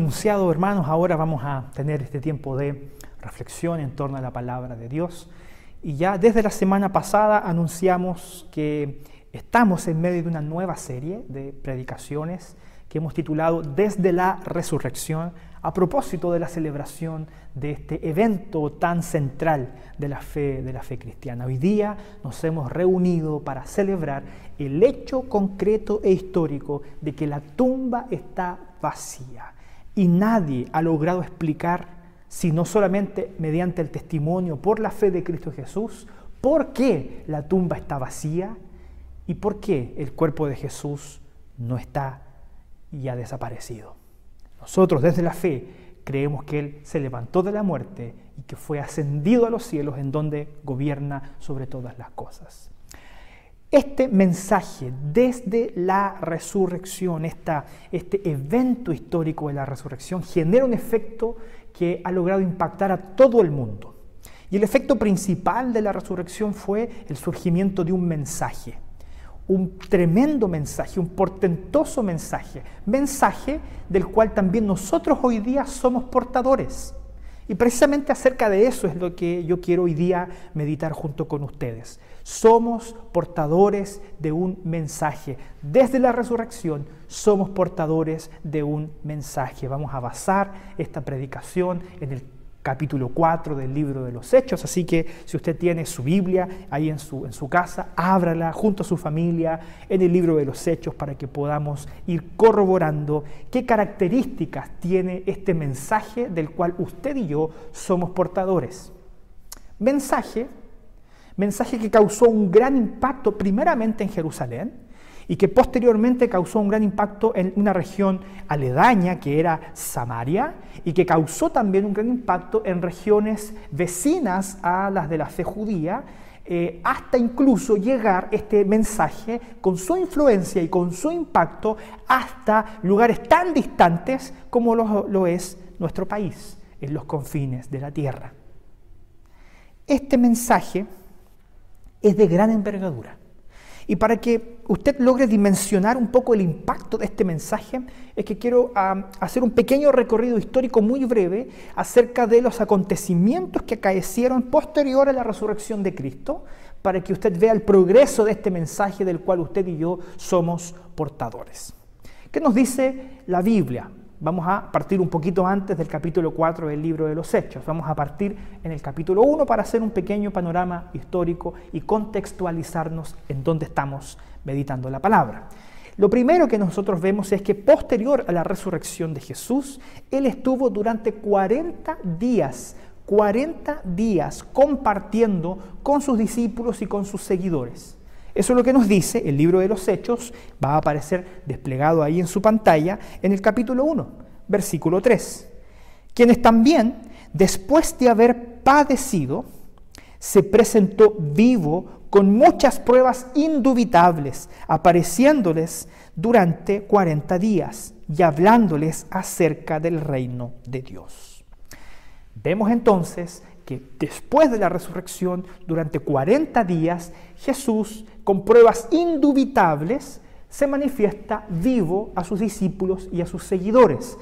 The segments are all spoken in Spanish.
anunciado, hermanos, ahora vamos a tener este tiempo de reflexión en torno a la palabra de Dios. Y ya desde la semana pasada anunciamos que estamos en medio de una nueva serie de predicaciones que hemos titulado Desde la Resurrección a propósito de la celebración de este evento tan central de la fe de la fe cristiana. Hoy día nos hemos reunido para celebrar el hecho concreto e histórico de que la tumba está vacía y nadie ha logrado explicar, si no solamente mediante el testimonio por la fe de Cristo Jesús, por qué la tumba está vacía y por qué el cuerpo de Jesús no está y ha desaparecido. Nosotros desde la fe creemos que Él se levantó de la muerte y que fue ascendido a los cielos en donde gobierna sobre todas las cosas. Este mensaje desde la resurrección, este evento histórico de la resurrección, genera un efecto que ha logrado impactar a todo el mundo. Y el efecto principal de la resurrección fue el surgimiento de un mensaje un tremendo mensaje, un portentoso mensaje, mensaje del cual también nosotros hoy día somos portadores. Y precisamente acerca de eso es lo que yo quiero hoy día meditar junto con ustedes. Somos portadores de un mensaje. Desde la resurrección somos portadores de un mensaje. Vamos a basar esta predicación en el capítulo 4 del libro de los Hechos, así que si usted tiene su Biblia ahí en su, en su casa, ábrala junto a su familia en el libro de los Hechos para que podamos ir corroborando qué características tiene este mensaje del cual usted y yo somos portadores. Mensaje, mensaje que causó un gran impacto primeramente en Jerusalén, y que posteriormente causó un gran impacto en una región aledaña que era Samaria y que causó también un gran impacto en regiones vecinas a las de la fe judía, eh, hasta incluso llegar este mensaje con su influencia y con su impacto hasta lugares tan distantes como lo, lo es nuestro país, en los confines de la tierra. Este mensaje es de gran envergadura. Y para que usted logre dimensionar un poco el impacto de este mensaje, es que quiero hacer un pequeño recorrido histórico muy breve acerca de los acontecimientos que acaecieron posterior a la resurrección de Cristo, para que usted vea el progreso de este mensaje del cual usted y yo somos portadores. ¿Qué nos dice la Biblia? Vamos a partir un poquito antes del capítulo 4 del libro de los Hechos. Vamos a partir en el capítulo 1 para hacer un pequeño panorama histórico y contextualizarnos en dónde estamos meditando la palabra. Lo primero que nosotros vemos es que posterior a la resurrección de Jesús, Él estuvo durante 40 días, 40 días compartiendo con sus discípulos y con sus seguidores. Eso es lo que nos dice el libro de los Hechos, va a aparecer desplegado ahí en su pantalla en el capítulo 1, versículo 3. Quienes también, después de haber padecido, se presentó vivo con muchas pruebas indubitables, apareciéndoles durante 40 días y hablándoles acerca del reino de Dios. Vemos entonces después de la resurrección, durante 40 días, Jesús, con pruebas indubitables, se manifiesta vivo a sus discípulos y a sus seguidores,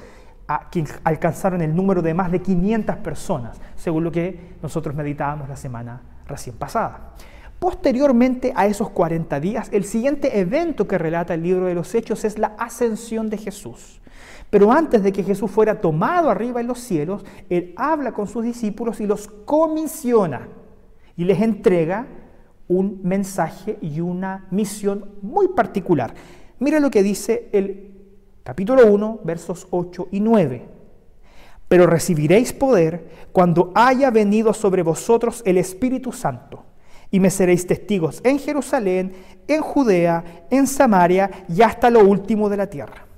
a quienes alcanzaron el número de más de 500 personas, según lo que nosotros meditábamos la semana recién pasada. Posteriormente a esos 40 días, el siguiente evento que relata el libro de los Hechos es la ascensión de Jesús. Pero antes de que Jesús fuera tomado arriba en los cielos, Él habla con sus discípulos y los comisiona y les entrega un mensaje y una misión muy particular. Mira lo que dice el capítulo 1, versos 8 y 9. Pero recibiréis poder cuando haya venido sobre vosotros el Espíritu Santo, y me seréis testigos en Jerusalén, en Judea, en Samaria y hasta lo último de la tierra.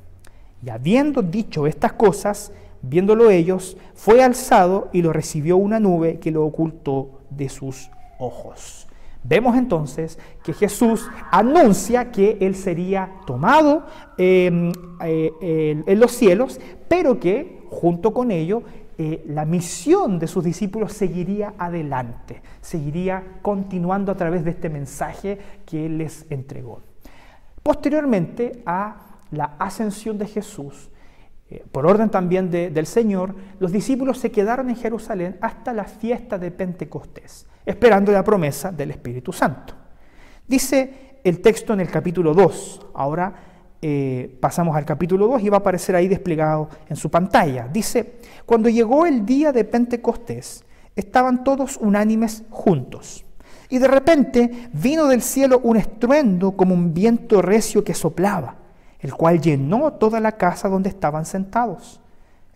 Y habiendo dicho estas cosas, viéndolo ellos, fue alzado y lo recibió una nube que lo ocultó de sus ojos. Vemos entonces que Jesús anuncia que Él sería tomado em, eh, en los cielos, pero que junto con ello eh, la misión de sus discípulos seguiría adelante, seguiría continuando a través de este mensaje que Él les entregó. Posteriormente a la ascensión de Jesús, eh, por orden también del Señor, los discípulos se quedaron en Jerusalén hasta la fiesta de Pentecostés, esperando la promesa del Espíritu Santo. Dice el texto en el capítulo 2, ahora eh, pasamos al capítulo 2 y va a aparecer ahí desplegado en su pantalla. Dice, cuando llegó el día de Pentecostés, estaban todos unánimes juntos. Y de repente vino del cielo un estruendo como un viento recio que soplaba el cual llenó toda la casa donde estaban sentados.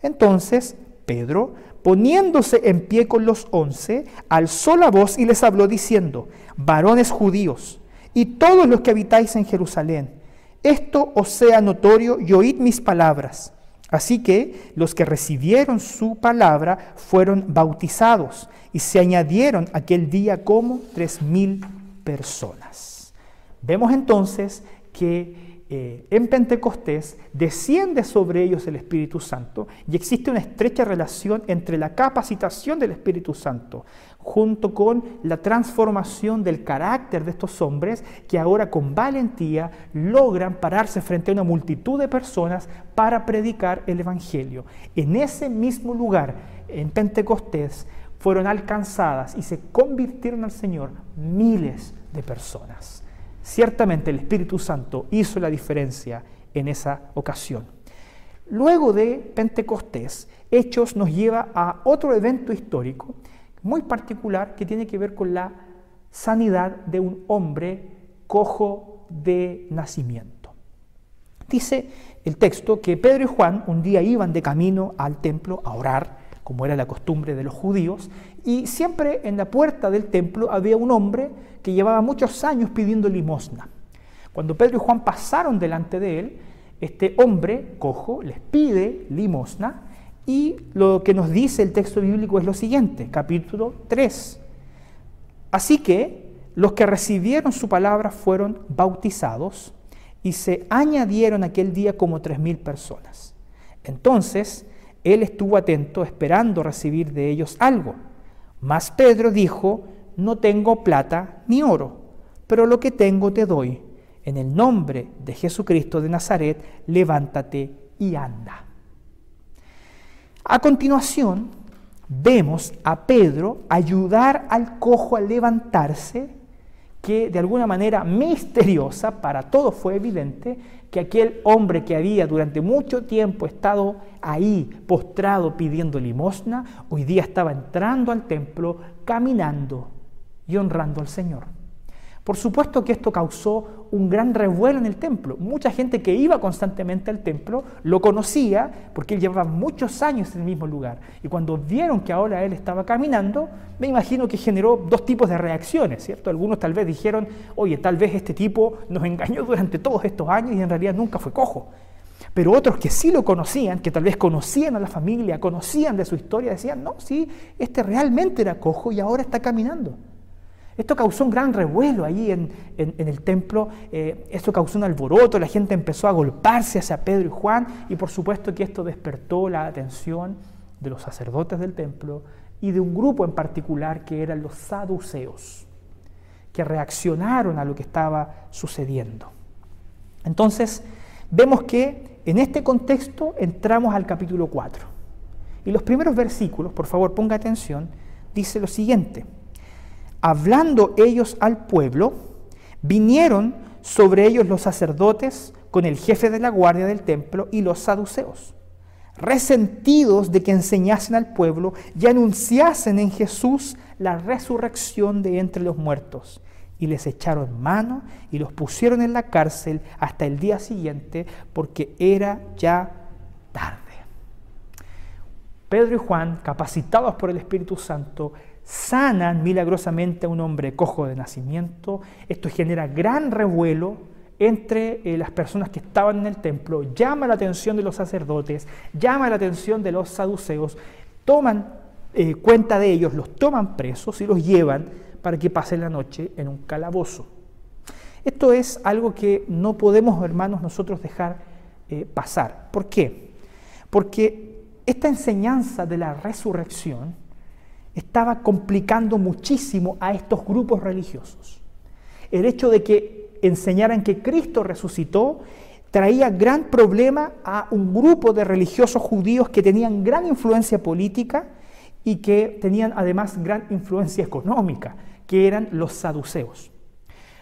Entonces Pedro, poniéndose en pie con los once, alzó la voz y les habló diciendo, varones judíos y todos los que habitáis en Jerusalén, esto os sea notorio y oíd mis palabras. Así que los que recibieron su palabra fueron bautizados y se añadieron aquel día como tres mil personas. Vemos entonces que eh, en Pentecostés desciende sobre ellos el Espíritu Santo y existe una estrecha relación entre la capacitación del Espíritu Santo junto con la transformación del carácter de estos hombres que ahora con valentía logran pararse frente a una multitud de personas para predicar el Evangelio. En ese mismo lugar, en Pentecostés, fueron alcanzadas y se convirtieron al Señor miles de personas. Ciertamente el Espíritu Santo hizo la diferencia en esa ocasión. Luego de Pentecostés, Hechos nos lleva a otro evento histórico muy particular que tiene que ver con la sanidad de un hombre cojo de nacimiento. Dice el texto que Pedro y Juan un día iban de camino al templo a orar, como era la costumbre de los judíos, y siempre en la puerta del templo había un hombre que llevaba muchos años pidiendo limosna. Cuando Pedro y Juan pasaron delante de él, este hombre cojo les pide limosna y lo que nos dice el texto bíblico es lo siguiente, capítulo 3. Así que los que recibieron su palabra fueron bautizados y se añadieron aquel día como tres mil personas. Entonces, él estuvo atento esperando recibir de ellos algo. Mas Pedro dijo, no tengo plata ni oro, pero lo que tengo te doy. En el nombre de Jesucristo de Nazaret, levántate y anda. A continuación, vemos a Pedro ayudar al cojo a levantarse, que de alguna manera misteriosa, para todos fue evidente, que aquel hombre que había durante mucho tiempo estado ahí postrado pidiendo limosna, hoy día estaba entrando al templo, caminando y honrando al Señor. Por supuesto que esto causó un gran revuelo en el templo. Mucha gente que iba constantemente al templo lo conocía porque él llevaba muchos años en el mismo lugar. Y cuando vieron que ahora él estaba caminando, me imagino que generó dos tipos de reacciones, ¿cierto? Algunos tal vez dijeron, oye, tal vez este tipo nos engañó durante todos estos años y en realidad nunca fue cojo. Pero otros que sí lo conocían, que tal vez conocían a la familia, conocían de su historia, decían, no, sí, este realmente era cojo y ahora está caminando. Esto causó un gran revuelo allí en, el templo, eh, esto causó un alboroto, la gente empezó a golparse hacia Pedro y Juan y por supuesto que esto despertó la atención de los sacerdotes del templo y de un grupo en particular que eran los saduceos, que reaccionaron a lo que estaba sucediendo. Entonces, vemos que en este contexto entramos al capítulo 4. Y los primeros versículos, por favor ponga atención, dice lo siguiente hablando ellos al pueblo, vinieron sobre ellos los sacerdotes con el jefe de la guardia del templo y los saduceos, resentidos de que enseñasen al pueblo y anunciasen en Jesús la resurrección de entre los muertos. Y les echaron mano y los pusieron en la cárcel hasta el día siguiente porque era ya tarde. Pedro y Juan, capacitados por el Espíritu Santo, sanan milagrosamente a un hombre cojo de nacimiento. Esto genera gran revuelo entre eh, las personas que estaban en el templo, llama la atención de los sacerdotes, llama la atención de los saduceos, toman eh, cuenta de ellos, los toman presos y los llevan para que pasen la noche en un calabozo. Esto es algo que no podemos, hermanos, nosotros dejar eh, pasar. ¿Por qué? Porque esta enseñanza de la resurrección, estaba complicando muchísimo a estos grupos religiosos. El hecho de que enseñaran que Cristo resucitó traía gran problema a un grupo de religiosos judíos que tenían gran influencia política y que tenían además gran influencia económica, que eran los saduceos.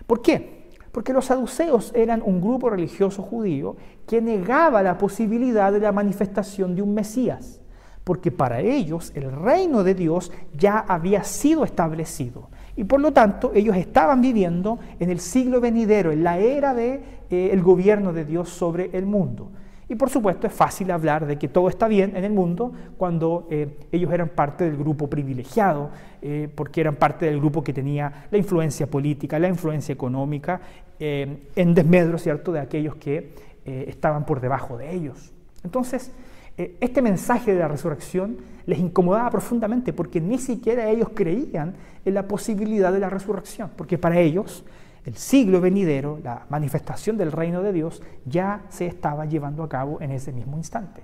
¿Por qué? Porque los saduceos eran un grupo religioso judío que negaba la posibilidad de la manifestación de un Mesías, porque para ellos el reino de Dios ya había sido establecido. Y por lo tanto ellos estaban viviendo en el siglo venidero, en la era del de, eh, gobierno de Dios sobre el mundo. Y por supuesto es fácil hablar de que todo está bien en el mundo cuando eh, ellos eran parte del grupo privilegiado, eh, porque eran parte del grupo que tenía la influencia política, la influencia económica, en desmedro, ¿cierto?, de aquellos que estaban por debajo de ellos. Entonces, este mensaje de la resurrección les incomodaba profundamente porque ni siquiera ellos creían en la posibilidad de la resurrección, porque para ellos el siglo venidero, la manifestación del reino de Dios, ya se estaba llevando a cabo en ese mismo instante.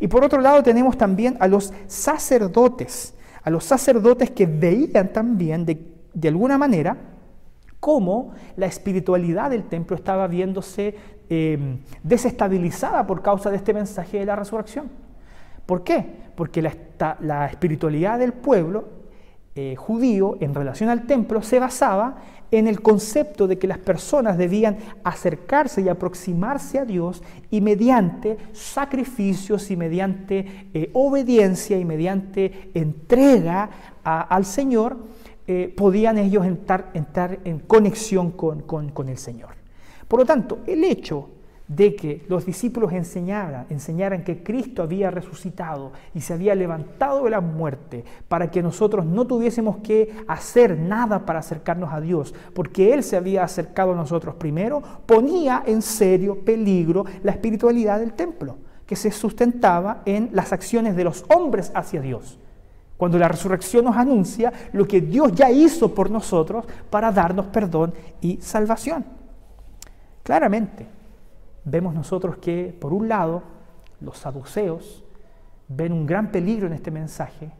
Y por otro lado tenemos también a los sacerdotes, a los sacerdotes que veían también de, de alguna manera cómo la espiritualidad del templo estaba viéndose eh, desestabilizada por causa de este mensaje de la resurrección. ¿Por qué? Porque la, espiritualidad del pueblo eh, judío en relación al templo se basaba en el concepto de que las personas debían acercarse y aproximarse a Dios y mediante sacrificios y mediante eh, obediencia y mediante entrega al Señor, podían ellos entrar, en conexión con el Señor. Por lo tanto, el hecho de que los discípulos enseñaran, enseñaran que Cristo había resucitado y se había levantado de la muerte para que nosotros no tuviésemos que hacer nada para acercarnos a Dios, porque Él se había acercado a nosotros primero, ponía en serio peligro la espiritualidad del templo, que se sustentaba en las acciones de los hombres hacia Dios. Cuando la resurrección nos anuncia lo que Dios ya hizo por nosotros para darnos perdón y salvación. Claramente, vemos nosotros que, por un lado, los saduceos ven un gran peligro en este mensaje,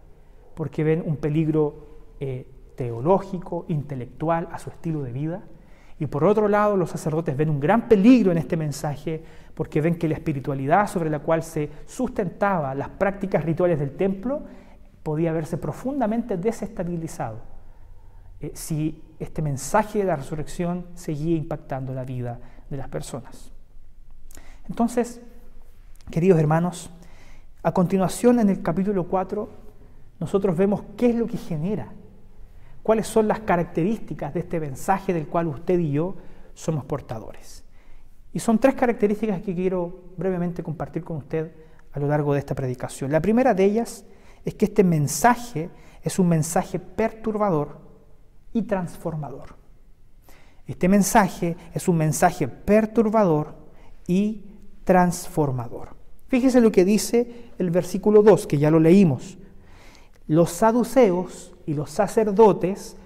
porque ven un peligro eh, teológico, intelectual, a su estilo de vida, y por otro lado, los sacerdotes ven un gran peligro en este mensaje porque ven que la espiritualidad sobre la cual se sustentaba las prácticas rituales del templo podía verse profundamente desestabilizado eh, si este mensaje de la resurrección seguía impactando la vida de las personas. Entonces, queridos hermanos, a continuación en el capítulo 4, nosotros vemos qué es lo que genera, cuáles son las características de este mensaje del cual usted y yo somos portadores. Y son tres características que quiero brevemente compartir con usted a lo largo de esta predicación. La primera de ellas es que este mensaje es un mensaje perturbador y transformador. Este mensaje es un mensaje perturbador y transformador. Fíjese lo que dice el versículo 2, que ya lo leímos. Los saduceos y los sacerdotes,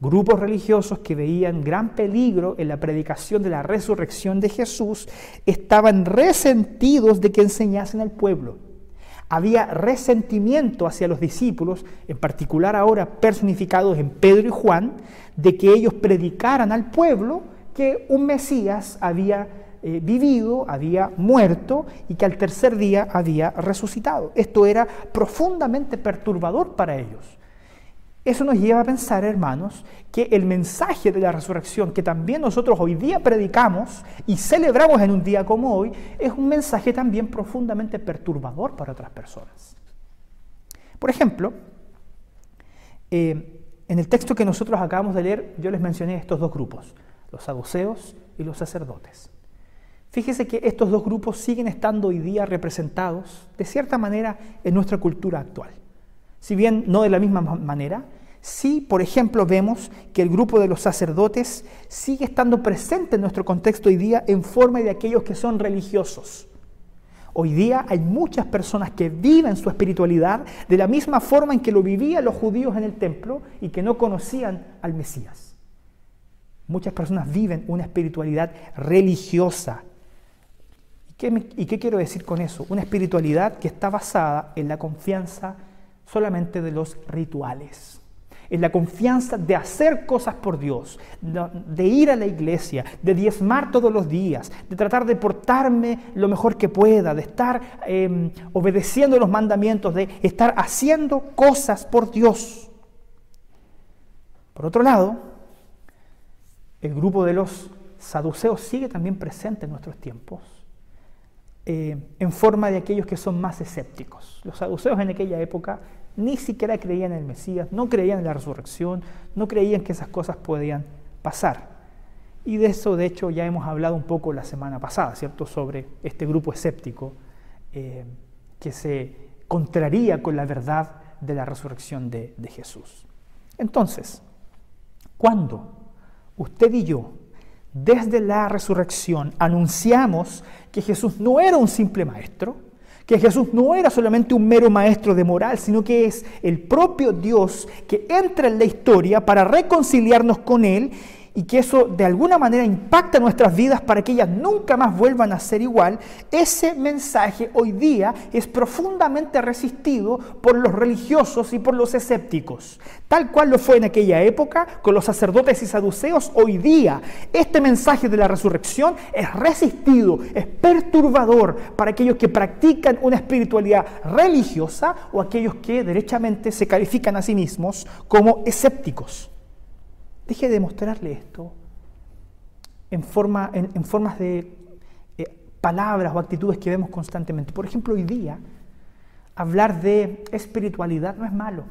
grupos religiosos que veían gran peligro en la predicación de la resurrección de Jesús, estaban resentidos de que enseñasen al pueblo. Había resentimiento hacia los discípulos, en particular ahora personificados en Pedro y Juan, de que ellos predicaran al pueblo que un Mesías había eh, vivido, había muerto y que al tercer día había resucitado. Esto era profundamente perturbador para ellos. Eso nos lleva a pensar, hermanos, que el mensaje de la resurrección que también nosotros hoy día predicamos y celebramos en un día como hoy, es un mensaje también profundamente perturbador para otras personas. Por ejemplo, eh, en el texto que nosotros acabamos de leer, yo les mencioné estos dos grupos, los saduceos y los sacerdotes. Fíjese que estos dos grupos siguen estando hoy día representados, de cierta manera, en nuestra cultura actual. Si bien no de la misma manera, sí, por ejemplo, vemos que el grupo de los sacerdotes sigue estando presente en nuestro contexto hoy día en forma de aquellos que son religiosos. Hoy día hay muchas personas que viven su espiritualidad de la misma forma en que lo vivían los judíos en el templo y que no conocían al Mesías. Muchas personas viven una espiritualidad religiosa. ¿Y qué, ¿Y qué, quiero decir con eso? Una espiritualidad que está basada en la confianza solamente de los rituales, en la confianza de hacer cosas por Dios, de ir a la iglesia, de diezmar todos los días, de tratar de portarme lo mejor que pueda, de estar em, obedeciendo los mandamientos, de estar haciendo cosas por Dios. Por otro lado, el grupo de los saduceos sigue también presente en nuestros tiempos, eh, en forma de aquellos que son más escépticos. Los saduceos en aquella época ni siquiera creían en el Mesías, no creían en la resurrección, no creían que esas cosas podían pasar. Y de eso, de hecho, ya hemos hablado un poco la semana pasada, ¿cierto?, sobre este grupo escéptico eh, que se contraría con la verdad de la resurrección de, de Jesús. Entonces, cuando usted y yo, desde la resurrección, anunciamos que Jesús no era un simple maestro, que Jesús no era solamente un mero maestro de moral, sino que es el propio Dios que entra en la historia para reconciliarnos con Él y que eso de alguna manera impacta nuestras vidas para que ellas nunca más vuelvan a ser igual, ese mensaje hoy día es profundamente resistido por los religiosos y por los escépticos. Tal cual lo fue en aquella época con los sacerdotes y saduceos, hoy día este mensaje de la resurrección es resistido, es perturbador para aquellos que practican una espiritualidad religiosa o aquellos que derechamente se califican a sí mismos como escépticos. Deje de mostrarle esto en, forma, en, formas de eh, palabras o actitudes que vemos constantemente. Por ejemplo, hoy día, hablar de espiritualidad no es malo.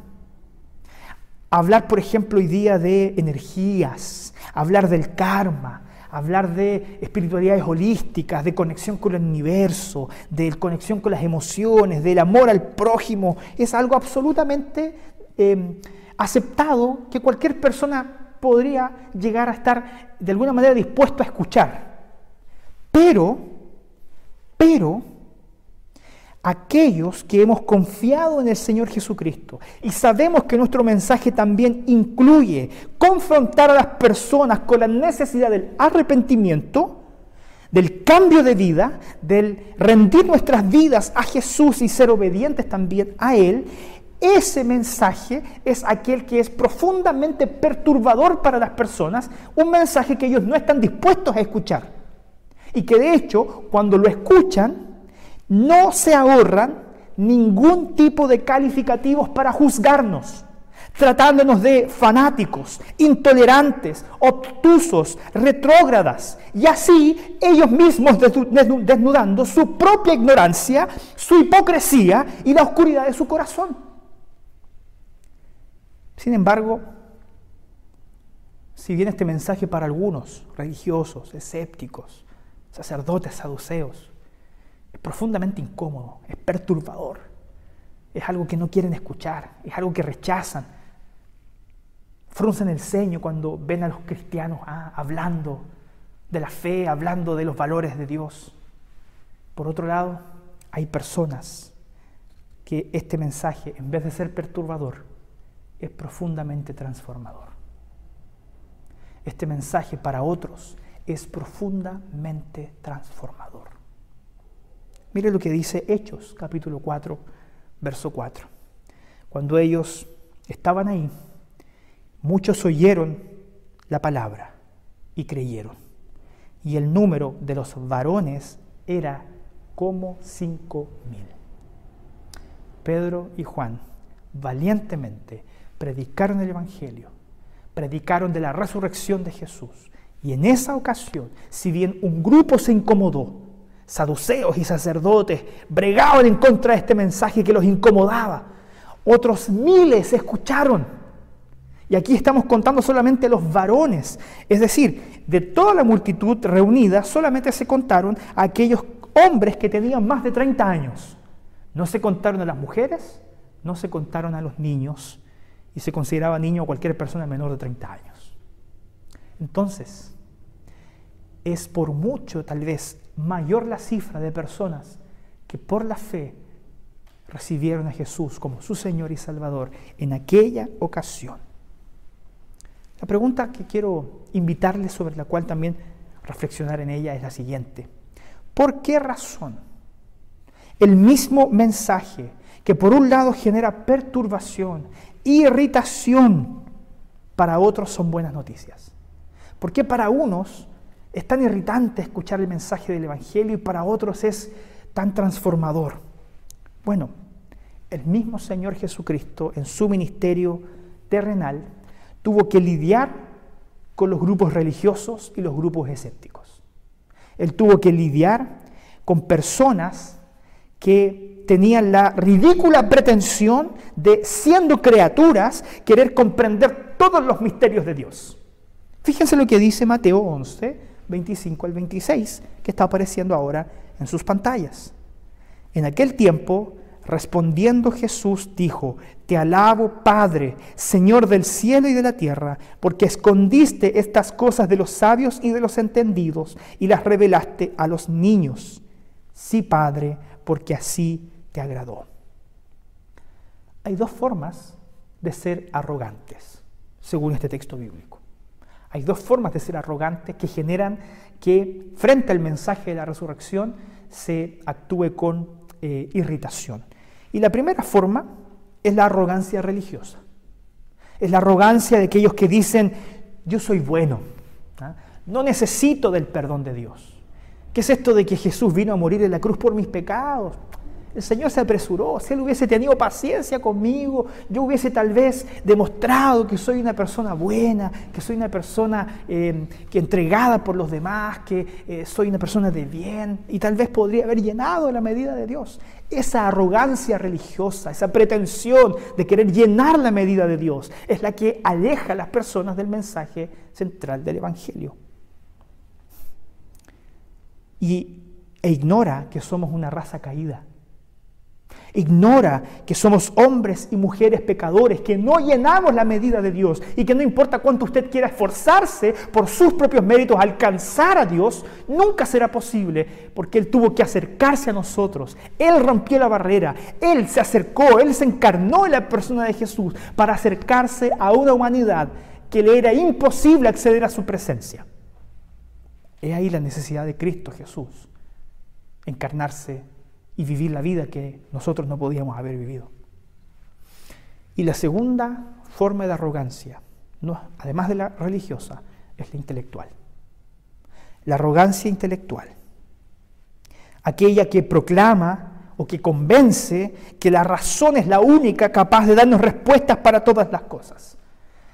Hablar, por ejemplo, hoy día de energías, hablar del karma, hablar de espiritualidades holísticas, de conexión con el universo, de conexión con las emociones, del amor al prójimo, es algo absolutamente eh, aceptado que cualquier persona podría llegar a estar de alguna manera dispuesto a escuchar. Pero, pero, aquellos que hemos confiado en el Señor Jesucristo y sabemos que nuestro mensaje también incluye confrontar a las personas con la necesidad del arrepentimiento, del cambio de vida, del rendir nuestras vidas a Jesús y ser obedientes también a Él, ese mensaje es aquel que es profundamente perturbador para las personas, un mensaje que ellos no están dispuestos a escuchar. Y que de hecho, cuando lo escuchan, no se ahorran ningún tipo de calificativos para juzgarnos, tratándonos de fanáticos, intolerantes, obtusos, retrógradas, y así ellos mismos desnudando su propia ignorancia, su hipocresía y la oscuridad de su corazón. Sin embargo, si bien este mensaje para algunos religiosos, escépticos, sacerdotes, saduceos, es profundamente incómodo, es perturbador, es algo que no quieren escuchar, es algo que rechazan, fruncen el ceño cuando ven a los cristianos ah, hablando de la fe, hablando de los valores de Dios. Por otro lado, hay personas que este mensaje, en vez de ser perturbador, es profundamente transformador. Este mensaje para otros es profundamente transformador. Mire lo que dice Hechos, capítulo 4, verso 4. Cuando ellos estaban ahí, muchos oyeron la palabra y creyeron. Y el número de los varones era como cinco mil. Pedro y Juan valientemente predicaron el Evangelio, predicaron de la resurrección de Jesús. Y en esa ocasión, si bien un grupo se incomodó, saduceos y sacerdotes bregaban en contra de este mensaje que los incomodaba, otros miles escucharon. Y aquí estamos contando solamente los varones, es decir, de toda la multitud reunida solamente se contaron aquellos hombres que tenían más de 30 años. No se contaron a las mujeres, no se contaron a los niños, y se consideraba niño cualquier persona menor de 30 años. Entonces, es por mucho tal vez mayor la cifra de personas que por la fe recibieron a Jesús como su Señor y Salvador en aquella ocasión. La pregunta que quiero invitarles sobre la cual también reflexionar en ella es la siguiente. ¿Por qué razón el mismo mensaje que por un lado genera perturbación, irritación para otros son buenas noticias? ¿Por qué para unos es tan irritante escuchar el mensaje del Evangelio y para otros es tan transformador? Bueno, el mismo Señor Jesucristo en su ministerio terrenal tuvo que lidiar con los grupos religiosos y los grupos escépticos. Él tuvo que lidiar con personas que tenían la ridícula pretensión de, siendo criaturas, querer comprender todos los misterios de Dios. Fíjense lo que dice Mateo 11, 25 al 26, que está apareciendo ahora en sus pantallas. En aquel tiempo Respondiendo Jesús dijo, Te alabo, Padre, Señor del cielo y de la tierra, porque escondiste estas cosas de los sabios y de los entendidos y las revelaste a los niños. Sí, Padre, porque así agradó. Hay dos formas de ser arrogantes, según este texto bíblico. Hay dos formas de ser arrogantes que generan que frente al mensaje de la resurrección se actúe con eh, irritación. Y la primera forma es la arrogancia religiosa. Es la arrogancia de aquellos que dicen, yo soy bueno, ¿ah? no necesito del perdón de Dios. ¿Qué es esto de que Jesús vino a morir en la cruz por mis pecados? El Señor se apresuró. Si Él hubiese tenido paciencia conmigo, yo hubiese tal vez demostrado que soy una persona buena, que soy una persona eh, que entregada por los demás, que eh, soy una persona de bien, y tal vez podría haber llenado la medida de Dios. Esa arrogancia religiosa, esa pretensión de querer llenar la medida de Dios, es la que aleja a las personas del mensaje central del Evangelio. Y, e ignora que somos una raza caída Ignora que somos hombres y mujeres pecadores, que no llenamos la medida de Dios y que no importa cuánto usted quiera esforzarse por sus propios méritos alcanzar a Dios, nunca será posible porque Él tuvo que acercarse a nosotros. Él rompió la barrera, Él se acercó, Él se encarnó en la persona de Jesús para acercarse a una humanidad que le era imposible acceder a su presencia. He ahí la necesidad de Cristo Jesús, encarnarse y vivir la vida que nosotros no podíamos haber vivido. Y la segunda forma de arrogancia, no, además de la religiosa, es la intelectual. La arrogancia intelectual. Aquella que proclama o que convence que la razón es la única capaz de darnos respuestas para todas las cosas.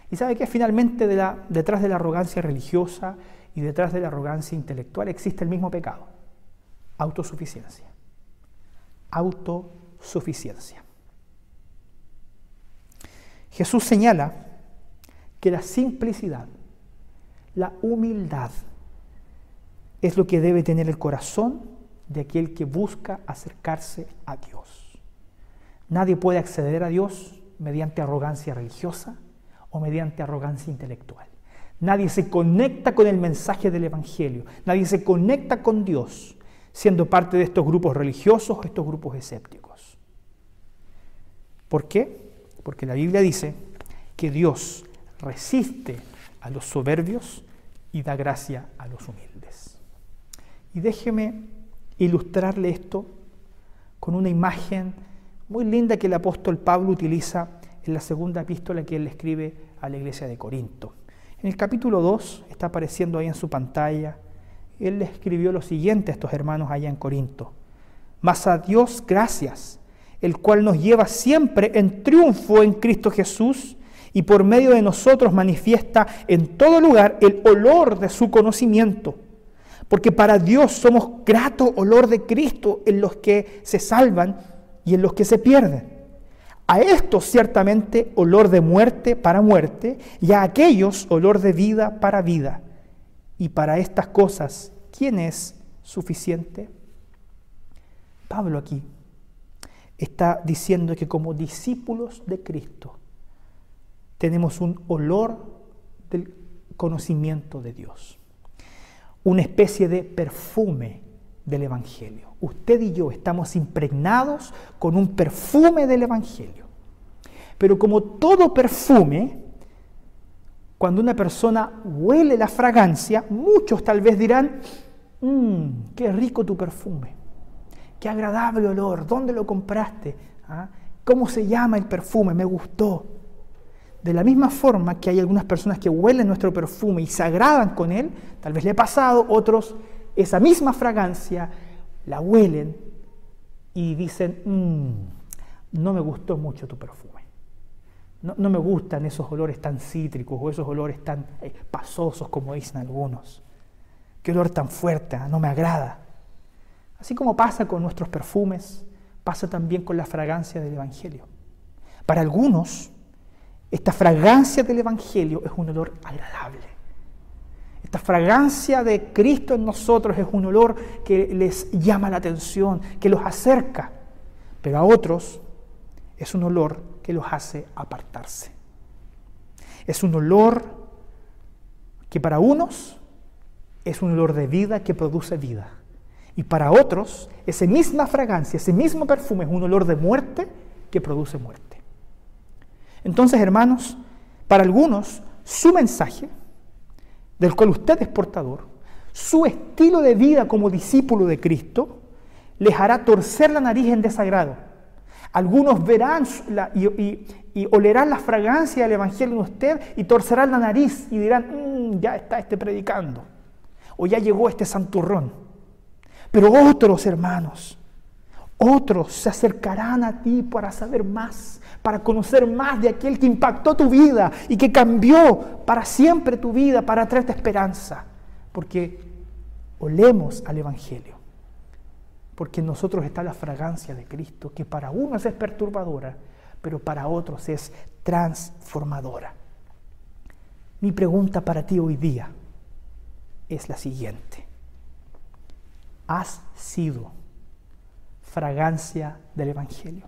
Y sabe que finalmente detrás de la arrogancia religiosa y detrás de la arrogancia intelectual existe el mismo pecado, autosuficiencia autosuficiencia. Jesús señala que la simplicidad, la humildad, es lo que debe tener el corazón de aquel que busca acercarse a Dios. Nadie puede acceder a Dios mediante arrogancia religiosa o mediante arrogancia intelectual. Nadie se conecta con el mensaje del Evangelio. Nadie se conecta con Dios siendo parte de estos grupos religiosos, estos grupos escépticos. ¿Por qué? Porque la Biblia dice que Dios resiste a los soberbios y da gracia a los humildes. Y déjeme ilustrarle esto con una imagen muy linda que el apóstol Pablo utiliza en la segunda epístola que él escribe a la iglesia de Corinto. En el capítulo 2 está apareciendo ahí en su pantalla él le escribió lo siguiente a estos hermanos allá en Corinto. Mas a Dios gracias, el cual nos lleva siempre en triunfo en Cristo Jesús y por medio de nosotros manifiesta en todo lugar el olor de su conocimiento. Porque para Dios somos grato olor de Cristo en los que se salvan y en los que se pierden. A estos ciertamente olor de muerte para muerte y a aquellos olor de vida para vida. Y para estas cosas, ¿quién es suficiente? Pablo aquí está diciendo que como discípulos de Cristo tenemos un olor del conocimiento de Dios, una especie de perfume del Evangelio. Usted y yo estamos impregnados con un perfume del Evangelio. Pero como todo perfume, cuando una persona huele la fragancia, muchos tal vez dirán, mmm, qué rico tu perfume, qué agradable olor, ¿dónde lo compraste? ¿Ah? ¿Cómo se llama el perfume? Me gustó. de la misma forma que hay algunas personas que huelen nuestro perfume y se agradan con él, tal vez le ha pasado, otros esa misma fragancia la huelen y dicen, mm, no me gustó mucho tu perfume. No, me gustan esos olores tan cítricos o esos olores tan eh, pasosos como dicen algunos. Qué olor tan fuerte, ¿ah? no me agrada. Así como pasa con nuestros perfumes, pasa también con la fragancia del Evangelio. Para algunos, esta fragancia del Evangelio es un olor agradable. Esta fragancia de Cristo en nosotros es un olor que les llama la atención, que los acerca. Pero a otros es un olor que los hace apartarse. Es un olor que para unos es un olor de vida que produce vida. Y para otros, esa misma fragancia, ese mismo perfume es un olor de muerte que produce muerte. Entonces, hermanos, para algunos, su mensaje, del cual usted es portador, su estilo de vida como discípulo de Cristo, les hará torcer la nariz en desagrado. Algunos verán y, olerán la fragancia del Evangelio en usted y torcerán la nariz y dirán, mm, ya está este predicando, o ya llegó este santurrón. Pero otros hermanos, otros se acercarán a ti para saber más, para conocer más de aquel que impactó tu vida y que cambió para siempre tu vida, para traerte esperanza. Porque olemos al Evangelio. Porque en nosotros está la fragancia de Cristo, que para unos es perturbadora, pero para otros es transformadora. Mi pregunta para ti hoy día es la siguiente has sido fragancia del Evangelio?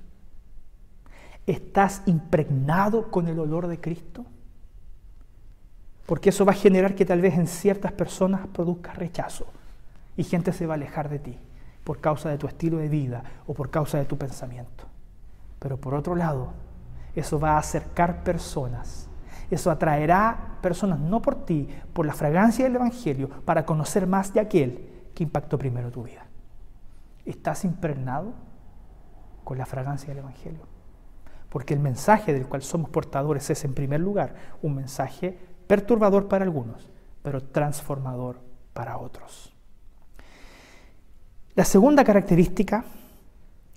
¿Estás impregnado con el olor de Cristo? Porque eso va a generar que tal vez en ciertas personas produzca rechazo y gente se va a alejar de ti por causa de tu estilo de vida o por causa de tu pensamiento. Pero por otro lado, eso va a acercar personas. Eso atraerá personas no por ti, por la fragancia del Evangelio, para conocer más de aquel ¿Qué impactó primero tu vida? ¿Estás impregnado con la fragancia del Evangelio? Porque el mensaje del cual somos portadores es, en primer lugar, un mensaje perturbador para algunos, pero transformador para otros. La segunda característica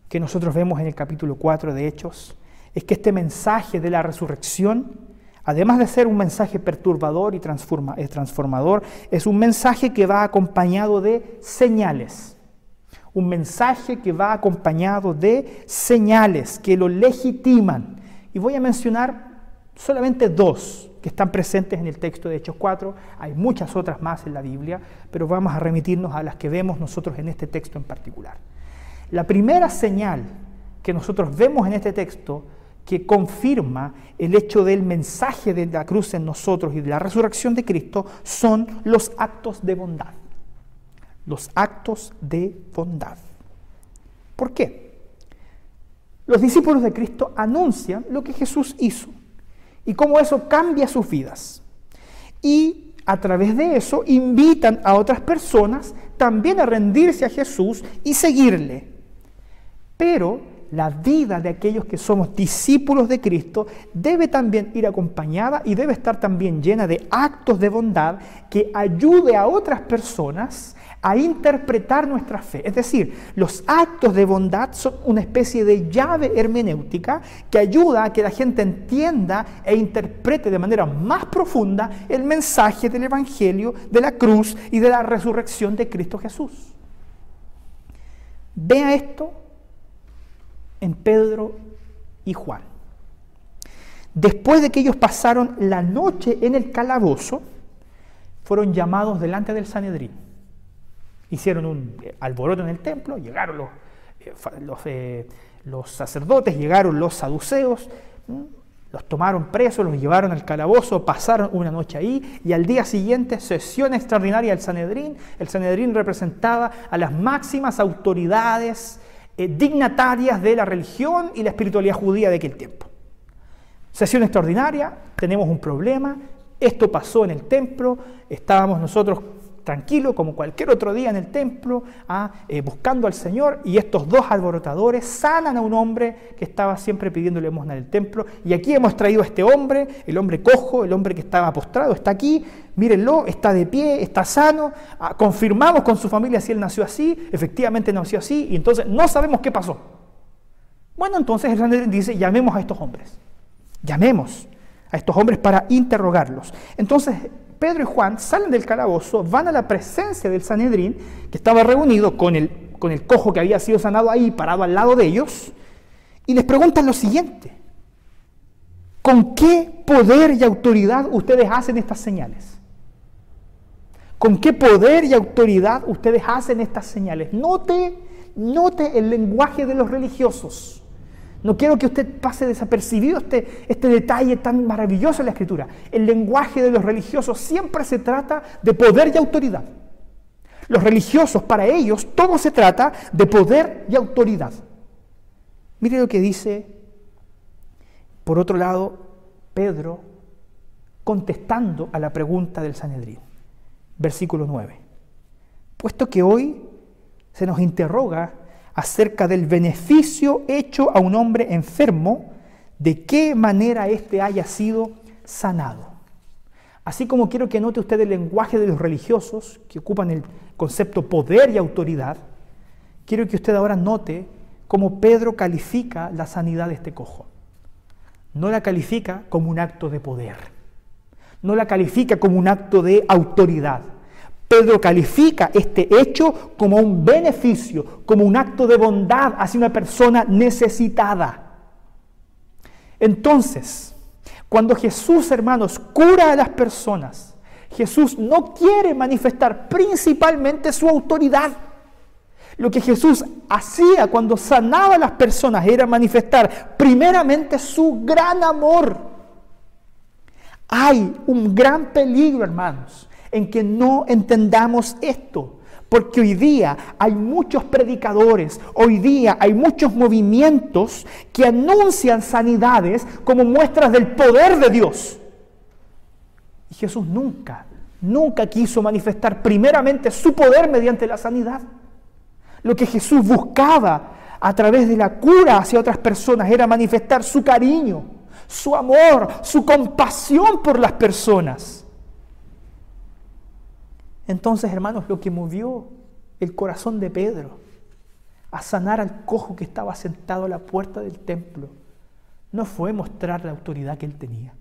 que nosotros vemos en el capítulo 4 de Hechos es que este mensaje de la resurrección además de ser un mensaje perturbador y transformador, es un mensaje que va acompañado de señales. Un mensaje que va acompañado de señales que lo legitiman. Y voy a mencionar solamente dos que están presentes en el texto de Hechos 4. Hay muchas otras más en la Biblia, pero vamos a remitirnos a las que vemos nosotros en este texto en particular. La primera señal que nosotros vemos en este texto que confirma el hecho del mensaje de la cruz en nosotros y de la resurrección de Cristo son los actos de bondad. Los actos de bondad. ¿Por qué? Los discípulos de Cristo anuncian lo que Jesús hizo y cómo eso cambia sus vidas. Y a través de eso invitan a otras personas también a rendirse a Jesús y seguirle. Pero la vida de aquellos que somos discípulos de Cristo debe también ir acompañada y debe estar también llena de actos de bondad que ayude a otras personas a interpretar nuestra fe. Es decir, los actos de bondad son una especie de llave hermenéutica que ayuda a que la gente entienda e interprete de manera más profunda el mensaje del Evangelio, de la cruz y de la resurrección de Cristo Jesús. Vea esto en Pedro y Juan. Después de que ellos pasaron la noche en el calabozo, fueron llamados delante del Sanedrín. Hicieron un eh, alboroto en el templo, llegaron los, eh, eh, los, sacerdotes, llegaron los saduceos, los tomaron presos, los llevaron al calabozo, pasaron una noche ahí y al día siguiente sesión extraordinaria del Sanedrín. El Sanedrín representaba a las máximas autoridades eh, dignatarias de la religión y la espiritualidad judía de aquel tiempo. Sesión extraordinaria, tenemos un problema, esto pasó en el templo, estábamos nosotros tranquilo como cualquier otro día en el templo, ah, eh, buscando al Señor, y estos dos alborotadores sanan a un hombre que estaba siempre pidiendo limosna del templo, y aquí hemos traído a este hombre, el hombre cojo, el hombre que estaba postrado, está aquí, mírenlo, está de pie, está sano, ah, confirmamos con su familia si él nació así, efectivamente nació así, y entonces no sabemos qué pasó. Bueno, entonces el Sanedrín dice, llamemos a estos hombres, llamemos a estos hombres para interrogarlos. Entonces Pedro y Juan salen del calabozo, van a la presencia del Sanedrín, que estaba reunido con el, con el cojo que había sido sanado ahí, parado al lado de ellos, y les preguntan lo siguiente, ¿con qué poder y autoridad ustedes hacen estas señales? ¿Con qué poder y autoridad ustedes hacen estas señales? Note, note el lenguaje de los religiosos. No quiero que usted pase desapercibido este, este detalle tan maravilloso en la escritura. El lenguaje de los religiosos siempre se trata de poder y autoridad. Los religiosos, para ellos, todo se trata de poder y autoridad. Mire lo que dice, por otro lado, Pedro contestando a la pregunta del Sanedrín. Versículo 9. Puesto que hoy se nos interroga acerca del beneficio hecho a un hombre enfermo, de qué manera éste haya sido sanado. Así como quiero que note usted el lenguaje de los religiosos, que ocupan el concepto poder y autoridad, quiero que usted ahora note cómo Pedro califica la sanidad de este cojo. No la califica como un acto de poder, no la califica como un acto de autoridad, Pedro califica este hecho como un beneficio, como un acto de bondad hacia una persona necesitada. Entonces, cuando Jesús, hermanos, cura a las personas, Jesús no quiere manifestar principalmente su autoridad. Lo que Jesús hacía cuando sanaba a las personas era manifestar primeramente su gran amor. Hay un gran peligro, hermanos, en que no entendamos esto. Porque hoy día hay muchos predicadores, hoy día hay muchos movimientos que anuncian sanidades como muestras del poder de Dios. Y Jesús nunca, nunca quiso manifestar primeramente su poder mediante la sanidad. Lo que Jesús buscaba a través de la cura hacia otras personas era manifestar su cariño, su amor, su compasión por las personas. Entonces, hermanos, lo que movió el corazón de Pedro a sanar al cojo que estaba sentado a la puerta del templo no fue mostrar la autoridad que él tenía.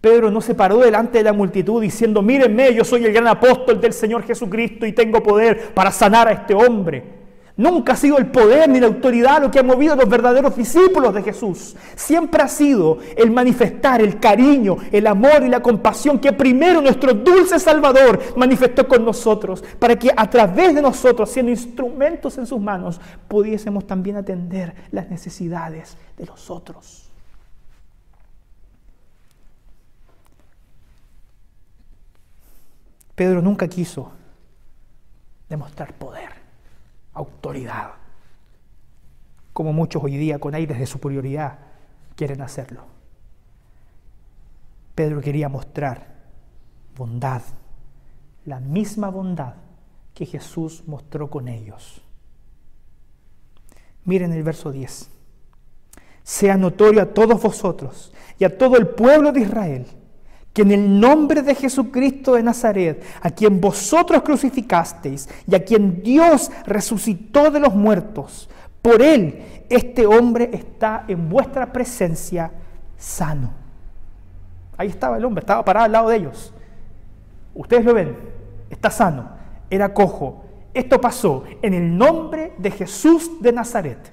Pedro no se paró delante de la multitud diciendo, mírenme, yo soy el gran apóstol del Señor Jesucristo y tengo poder para sanar a este hombre. Nunca ha sido el poder ni la autoridad lo que ha movido a los verdaderos discípulos de Jesús. Siempre ha sido el manifestar el cariño, el amor y la compasión que primero nuestro dulce Salvador manifestó con nosotros, para que a través de nosotros, siendo instrumentos en sus manos, pudiésemos también atender las necesidades de los otros. Pedro nunca quiso demostrar poder autoridad, como muchos hoy día con aires de superioridad quieren hacerlo. Pedro quería mostrar bondad, la misma bondad que Jesús mostró con ellos. Miren el verso 10. Sea notorio a todos vosotros y a todo el pueblo de Israel que en el nombre de Jesucristo de Nazaret, a quien vosotros crucificasteis y a quien Dios resucitó de los muertos, por él este hombre está en vuestra presencia sano. Ahí estaba el hombre, estaba parado al lado de ellos. Ustedes lo ven, está sano, era cojo. Esto pasó en el nombre de Jesús de Nazaret.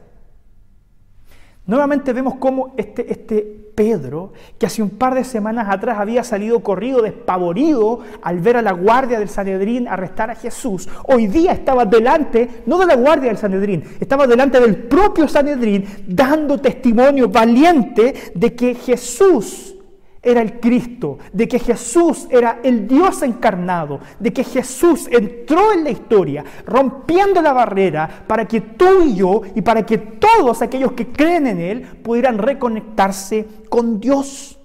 Nuevamente vemos cómo este, este Pedro, que hace un par de semanas atrás había salido corrido, despavorido, al ver a la guardia del Sanedrín arrestar a Jesús, hoy día estaba delante, no de la guardia del Sanedrín, estaba delante del propio Sanedrín, dando testimonio valiente de que Jesús era el Cristo, de que Jesús era el Dios encarnado, de que Jesús entró en la historia, rompiendo la barrera para que tú y yo y para que todos aquellos que creen en Él pudieran reconectarse con Dios.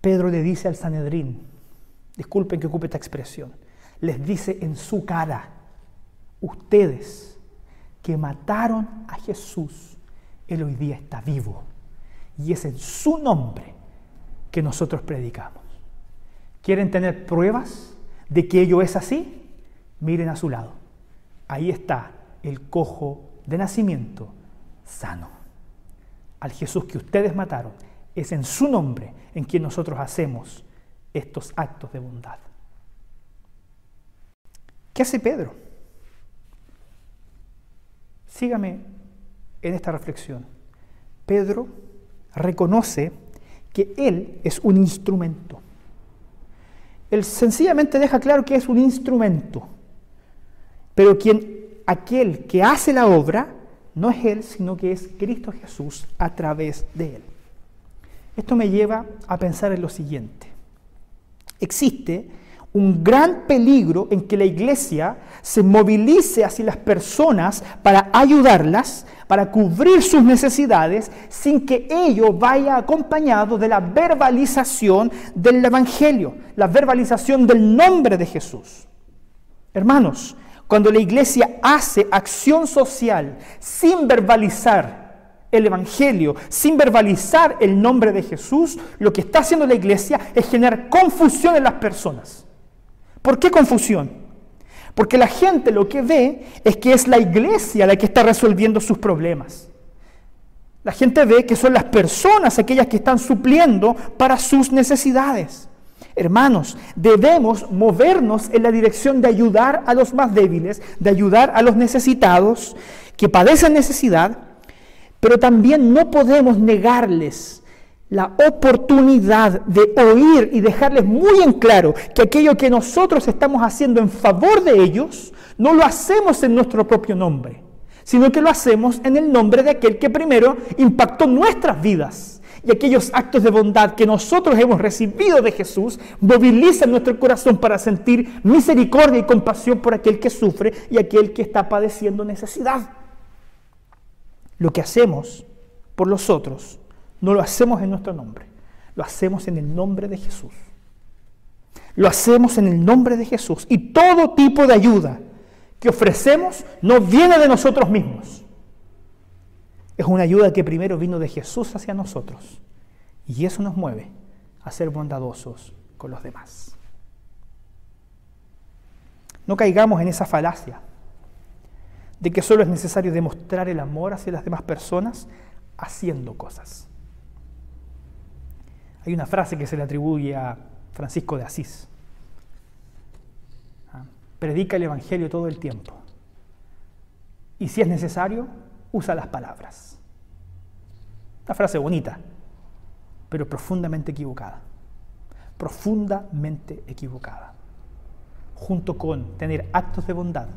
Pedro le dice al Sanedrín, disculpen que ocupe esta expresión, les dice en su cara, ustedes que mataron a Jesús, Él hoy día está vivo. Y es en su nombre que nosotros predicamos. ¿Quieren tener pruebas de que ello es así? Miren a su lado. Ahí está el cojo de nacimiento sano. Al Jesús que ustedes mataron, es en su nombre en quien nosotros hacemos estos actos de bondad. ¿Qué hace Pedro? Sígame en esta reflexión. Pedro reconoce que él es un instrumento. Él sencillamente deja claro que es un instrumento. Pero quien, aquel que hace la obra no es él, sino que es Cristo Jesús a través de él. Esto me lleva a pensar en lo siguiente. Existe un gran peligro en que la iglesia se movilice hacia las personas para ayudarlas, para cubrir sus necesidades, sin que ello vaya acompañado de la verbalización del Evangelio, la verbalización del nombre de Jesús. Hermanos, cuando la iglesia hace acción social sin verbalizar el Evangelio, sin verbalizar el nombre de Jesús, lo que está haciendo la iglesia es generar confusión en las personas. ¿Por qué confusión? Porque la gente lo que ve es que es la iglesia la que está resolviendo sus problemas. La gente ve que son las personas aquellas que están supliendo para sus necesidades. Hermanos, debemos movernos en la dirección de ayudar a los más débiles, de ayudar a los necesitados que padecen necesidad, pero también no podemos negarles la oportunidad de oír y dejarles muy en claro que aquello que nosotros estamos haciendo en favor de ellos, no lo hacemos en nuestro propio nombre, sino que lo hacemos en el nombre de aquel que primero impactó nuestras vidas. Y aquellos actos de bondad que nosotros hemos recibido de Jesús movilizan nuestro corazón para sentir misericordia y compasión por aquel que sufre y aquel que está padeciendo necesidad. Lo que hacemos por los otros no lo hacemos en nuestro nombre, lo hacemos en el nombre de Jesús. Lo hacemos en el nombre de Jesús. Y todo tipo de ayuda que ofrecemos no viene de nosotros mismos. Es una ayuda que primero vino de Jesús hacia nosotros. Y eso nos mueve a ser bondadosos con los demás. No caigamos en esa falacia de que solo es necesario demostrar el amor hacia las demás personas haciendo cosas. Hay una frase que se le atribuye a Francisco de Asís. ¿Ah? Predica el Evangelio todo el tiempo. Y si es necesario, usa las palabras. Una frase bonita, pero profundamente equivocada. Profundamente equivocada. Junto con tener actos de bondad,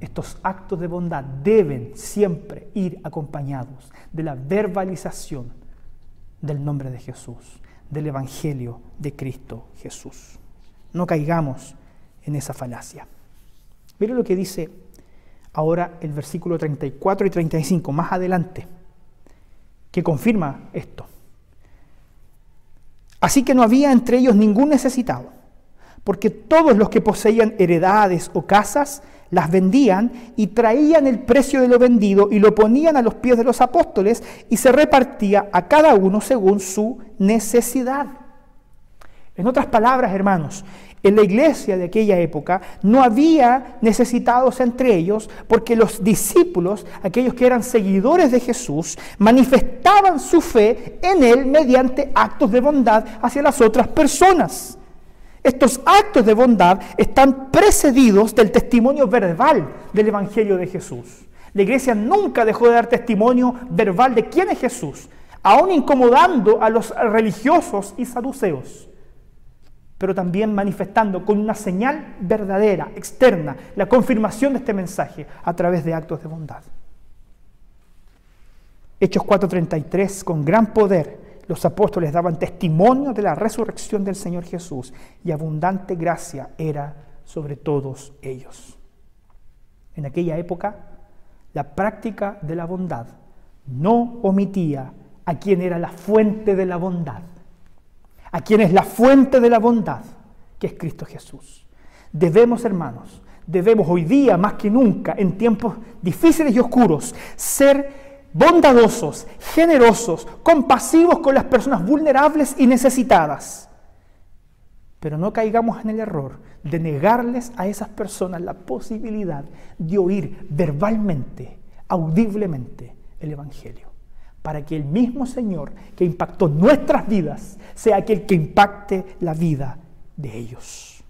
estos actos de bondad deben siempre ir acompañados de la verbalización del nombre de Jesús, del Evangelio de Cristo Jesús. No caigamos en esa falacia. Mire lo que dice ahora el versículo 34 y 35, más adelante, que confirma esto. Así que no había entre ellos ningún necesitado, porque todos los que poseían heredades o casas las vendían y traían el precio de lo vendido y lo ponían a los pies de los apóstoles y se repartía a cada uno según su necesidad. En otras palabras, hermanos, en la iglesia de aquella época no había necesitados entre ellos porque los discípulos, aquellos que eran seguidores de Jesús, manifestaban su fe en Él mediante actos de bondad hacia las otras personas. Estos actos de bondad están precedidos del testimonio verbal del Evangelio de Jesús. La iglesia nunca dejó de dar testimonio verbal de quién es Jesús, aún incomodando a los religiosos y saduceos, pero también manifestando con una señal verdadera, externa, la confirmación de este mensaje a través de actos de bondad. Hechos 4:33, con gran poder los apóstoles daban testimonio de la resurrección del Señor Jesús y abundante gracia era sobre todos ellos. En aquella época, la práctica de la bondad no omitía a quien era la fuente de la bondad. a quien es la fuente de la bondad, que es Cristo Jesús. Debemos, hermanos, debemos hoy día más que nunca, en tiempos difíciles y oscuros, ser bondadosos, generosos, compasivos con las personas vulnerables y necesitadas. Pero no caigamos en el error de negarles a esas personas la posibilidad de oír verbalmente, audiblemente el Evangelio, para que el mismo Señor que impactó nuestras vidas sea aquel que impacte la vida de ellos.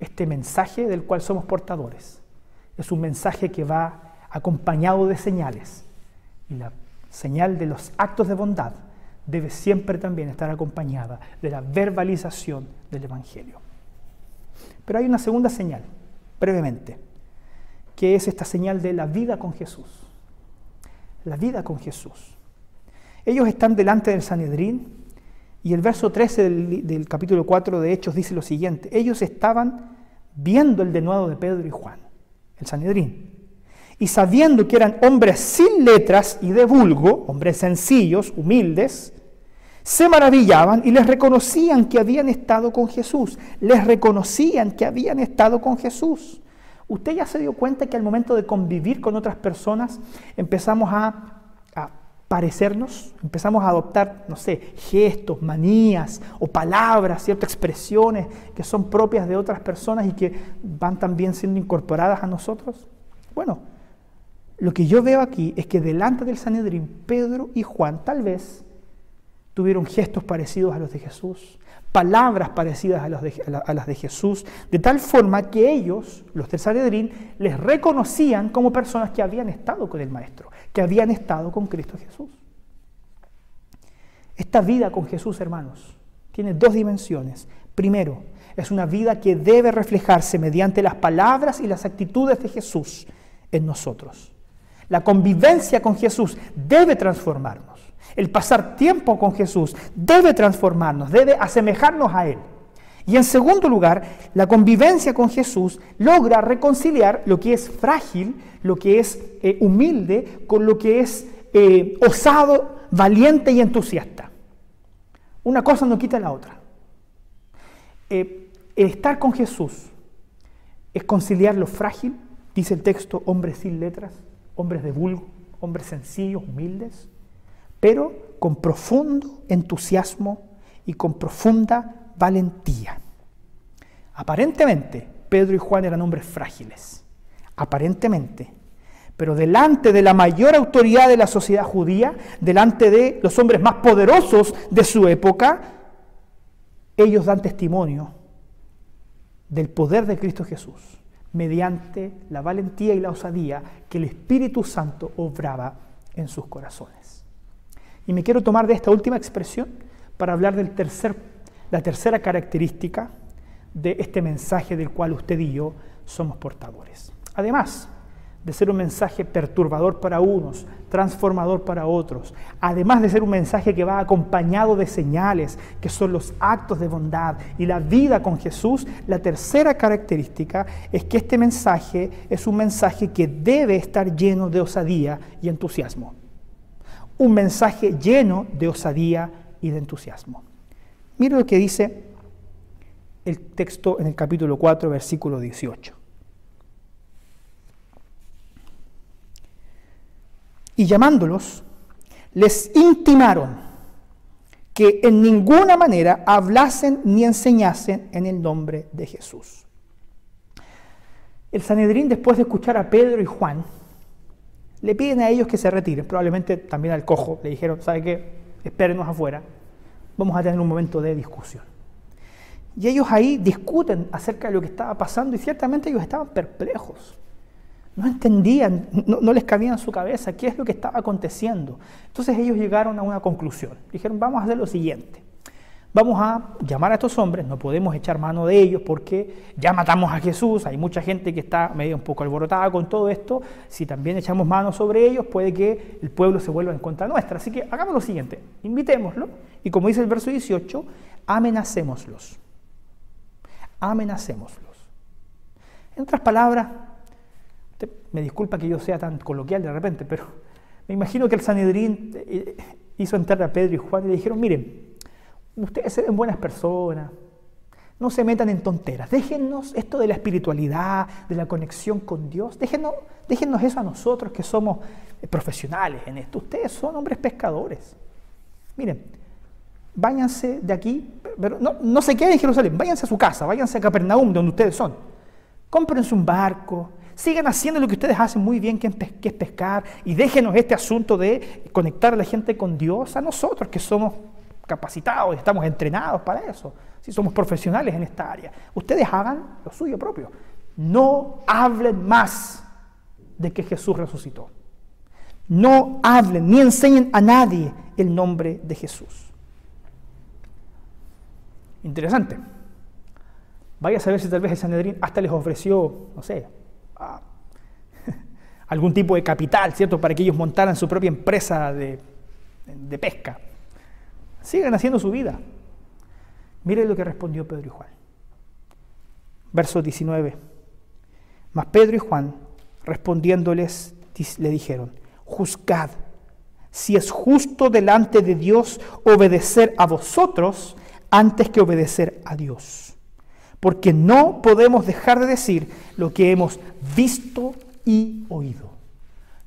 Este mensaje del cual somos portadores es un mensaje que va acompañado de señales y la señal de los actos de bondad debe siempre también estar acompañada de la verbalización del Evangelio. Pero hay una segunda señal, brevemente, que es esta señal de la vida con Jesús. La vida con Jesús. Ellos están delante del Sanedrín y el verso 13 del, capítulo 4 de Hechos dice lo siguiente. Ellos estaban viendo el denuado de Pedro y Juan, el Sanedrín, y sabiendo que eran hombres sin letras y de vulgo, hombres sencillos, humildes, se maravillaban y les reconocían que habían estado con Jesús. Les reconocían que habían estado con Jesús. Usted ya se dio cuenta que al momento de convivir con otras personas empezamos a, parecernos, empezamos a adoptar, no sé, gestos, manías o palabras, ciertas expresiones que son propias de otras personas y que van también siendo incorporadas a nosotros. Bueno, lo que yo veo aquí es que delante del Sanedrín, Pedro y Juan tal vez tuvieron gestos parecidos a los de Jesús, palabras parecidas a, las de Jesús, de tal forma que ellos, los del Sanedrín, les reconocían como personas que habían estado con el Maestro, que habían estado con Cristo Jesús. Esta vida con Jesús, hermanos, tiene dos dimensiones. Primero, es una vida que debe reflejarse mediante las palabras y las actitudes de Jesús en nosotros. La convivencia con Jesús debe transformarnos. El pasar tiempo con Jesús debe transformarnos, debe asemejarnos a Él. Y en segundo lugar, la convivencia con Jesús logra reconciliar lo que es frágil, lo que es eh, humilde, con lo que es eh, osado, valiente y entusiasta. Una cosa no quita la otra. Eh, estar con Jesús es conciliar lo frágil, dice el texto, hombres sin letras, hombres de vulgo, hombres sencillos, humildes, pero con profundo entusiasmo y con profunda valentía. Aparentemente, Pedro y Juan eran hombres frágiles, aparentemente, pero delante de la mayor autoridad de la sociedad judía, delante de los hombres más poderosos de su época, ellos dan testimonio del poder de Cristo Jesús mediante la valentía y la osadía que el Espíritu Santo obraba en sus corazones. Y me quiero tomar de esta última expresión para hablar de tercer, la tercera característica de este mensaje del cual usted y yo somos portadores. Además de ser un mensaje perturbador para unos, transformador para otros, además de ser un mensaje que va acompañado de señales, que son los actos de bondad y la vida con Jesús, la tercera característica es que este mensaje es un mensaje que debe estar lleno de osadía y entusiasmo un mensaje lleno de osadía y de entusiasmo. Mira lo que dice el texto en el capítulo 4, versículo 18. Y llamándolos, les intimaron que en ninguna manera hablasen ni enseñasen en el nombre de Jesús. El Sanedrín, después de escuchar a Pedro y Juan, le piden a ellos que se retiren, probablemente también al cojo, le dijeron, ¿sabe qué? Espérenos afuera, vamos a tener un momento de discusión. Y ellos ahí discuten acerca de lo que estaba pasando y ciertamente ellos estaban perplejos. No entendían, no, les cabía en su cabeza qué es lo que estaba aconteciendo. Entonces ellos llegaron a una conclusión. Dijeron, vamos a hacer lo siguiente vamos a llamar a estos hombres, no podemos echar mano de ellos porque ya matamos a Jesús, hay mucha gente que está medio un poco alborotada con todo esto, si también echamos mano sobre ellos puede que el pueblo se vuelva en contra nuestra. Así que hagamos lo siguiente, invitémoslo y como dice el verso 18, amenacémoslos. Amenacémoslos. En otras palabras, me disculpa que yo sea tan coloquial de repente, pero me imagino que el Sanedrín eh, hizo entrar a Pedro y Juan y le dijeron, miren, Ustedes sean buenas personas. No se metan en tonteras. Déjennos esto de la espiritualidad, de la conexión con Dios. Déjennos, déjennos eso a nosotros que somos profesionales en esto. Ustedes son hombres pescadores. Miren, váyanse de aquí, pero no, no se queden en Jerusalén, váyanse a su casa, váyanse a Capernaum, donde ustedes son. Cómprense un barco, sigan haciendo lo que ustedes hacen muy bien, que es pescar, y déjenos este asunto de conectar a la gente con Dios, a nosotros que somos capacitados, estamos entrenados para eso, si somos profesionales en esta área. Ustedes hagan lo suyo propio. No hablen más de que Jesús resucitó. No hablen ni enseñen a nadie el nombre de Jesús. Interesante. Vaya a saber si tal vez el Sanedrín hasta les ofreció, no sé, algún tipo de capital, ¿cierto? Para que ellos montaran su propia empresa de, de pesca. Sigan haciendo su vida. Miren lo que respondió Pedro y Juan. Verso 19. Mas Pedro y Juan, respondiéndoles, le dijeron, juzgad si es justo delante de Dios obedecer a vosotros antes que obedecer a Dios. Porque no podemos dejar de decir lo que hemos visto y oído.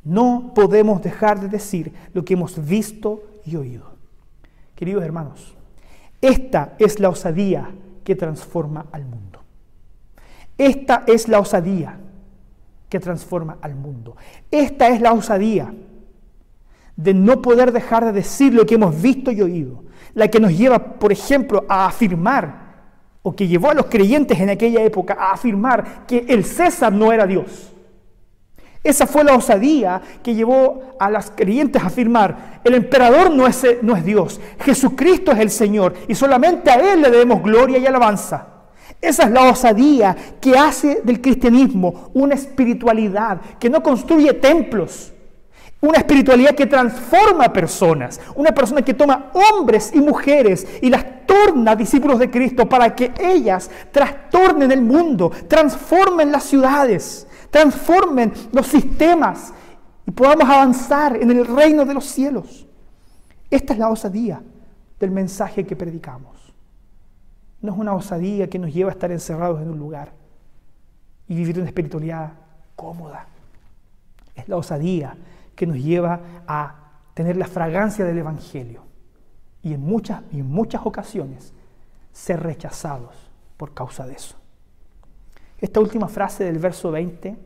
No podemos dejar de decir lo que hemos visto y oído. Queridos hermanos, esta es la osadía que transforma al mundo. Esta es la osadía que transforma al mundo. Esta es la osadía de no poder dejar de decir lo que hemos visto y oído. La que nos lleva, por ejemplo, a afirmar, o que llevó a los creyentes en aquella época a afirmar que el César no era Dios. Esa fue la osadía que llevó a las creyentes a afirmar, el emperador no es, no es Dios, Jesucristo es el Señor y solamente a Él le debemos gloria y alabanza. Esa es la osadía que hace del cristianismo una espiritualidad que no construye templos, una espiritualidad que transforma personas, una persona que toma hombres y mujeres y las torna discípulos de Cristo para que ellas trastornen el mundo, transformen las ciudades, transformen los sistemas y podamos avanzar en el reino de los cielos. Esta es la osadía del mensaje que predicamos. No es una osadía que nos lleva a estar encerrados en un lugar y vivir una espiritualidad cómoda. Es la osadía que nos lleva a tener la fragancia del Evangelio y en muchas, y en muchas ocasiones ser rechazados por causa de eso. Esta última frase del verso 20,